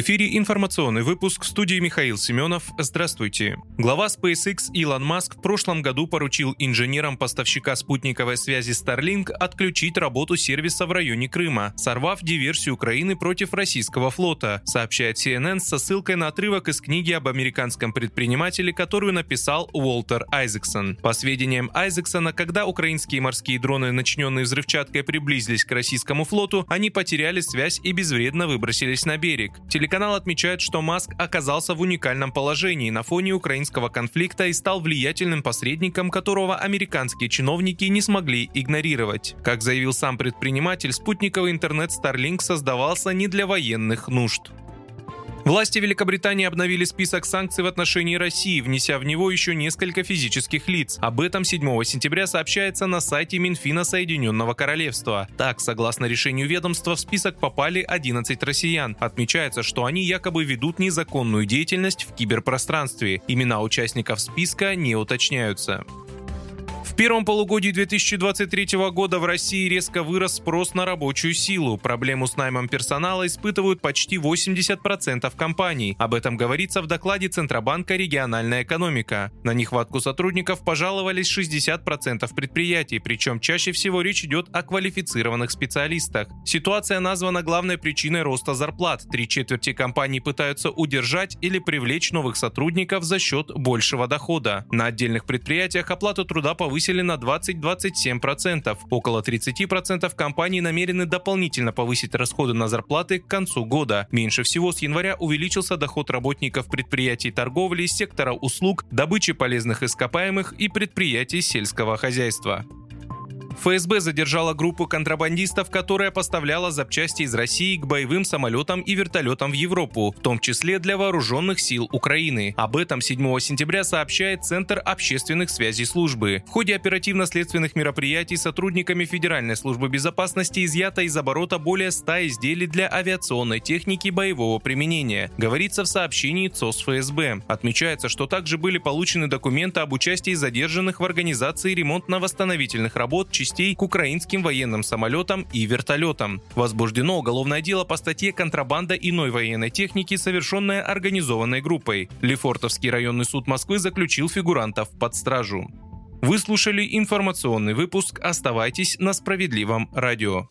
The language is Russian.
В эфире информационный выпуск в студии Михаил Семенов. Здравствуйте. Глава SpaceX Илон Маск в прошлом году поручил инженерам поставщика спутниковой связи Starlink отключить работу сервиса в районе Крыма, сорвав диверсию Украины против российского флота, сообщает CNN со ссылкой на отрывок из книги об американском предпринимателе, которую написал Уолтер Айзексон. По сведениям Айзексона, когда украинские морские дроны, начиненные взрывчаткой, приблизились к российскому флоту, они потеряли связь и безвредно выбросились на берег. Телеканал отмечает, что Маск оказался в уникальном положении на фоне украинского конфликта и стал влиятельным посредником, которого американские чиновники не смогли игнорировать. Как заявил сам предприниматель, спутниковый интернет Starlink создавался не для военных нужд. Власти Великобритании обновили список санкций в отношении России, внеся в него еще несколько физических лиц. Об этом 7 сентября сообщается на сайте Минфина Соединенного Королевства. Так, согласно решению ведомства, в список попали 11 россиян. Отмечается, что они якобы ведут незаконную деятельность в киберпространстве. Имена участников списка не уточняются первом полугодии 2023 года в России резко вырос спрос на рабочую силу. Проблему с наймом персонала испытывают почти 80% компаний. Об этом говорится в докладе Центробанка «Региональная экономика». На нехватку сотрудников пожаловались 60% предприятий, причем чаще всего речь идет о квалифицированных специалистах. Ситуация названа главной причиной роста зарплат. Три четверти компаний пытаются удержать или привлечь новых сотрудников за счет большего дохода. На отдельных предприятиях оплату труда повысили повысили на 20-27%. Около 30% компаний намерены дополнительно повысить расходы на зарплаты к концу года. Меньше всего с января увеличился доход работников предприятий торговли, сектора услуг, добычи полезных ископаемых и предприятий сельского хозяйства. ФСБ задержала группу контрабандистов, которая поставляла запчасти из России к боевым самолетам и вертолетам в Европу, в том числе для вооруженных сил Украины. Об этом 7 сентября сообщает Центр общественных связей службы. В ходе оперативно-следственных мероприятий сотрудниками Федеральной службы безопасности изъято из оборота более 100 изделий для авиационной техники боевого применения, говорится в сообщении ЦОС ФСБ. Отмечается, что также были получены документы об участии задержанных в организации ремонтно-восстановительных работ частей частей к украинским военным самолетам и вертолетам. Возбуждено уголовное дело по статье «Контрабанда иной военной техники, совершенная организованной группой». Лефортовский районный суд Москвы заключил фигурантов под стражу. Вы слушали информационный выпуск. Оставайтесь на справедливом радио.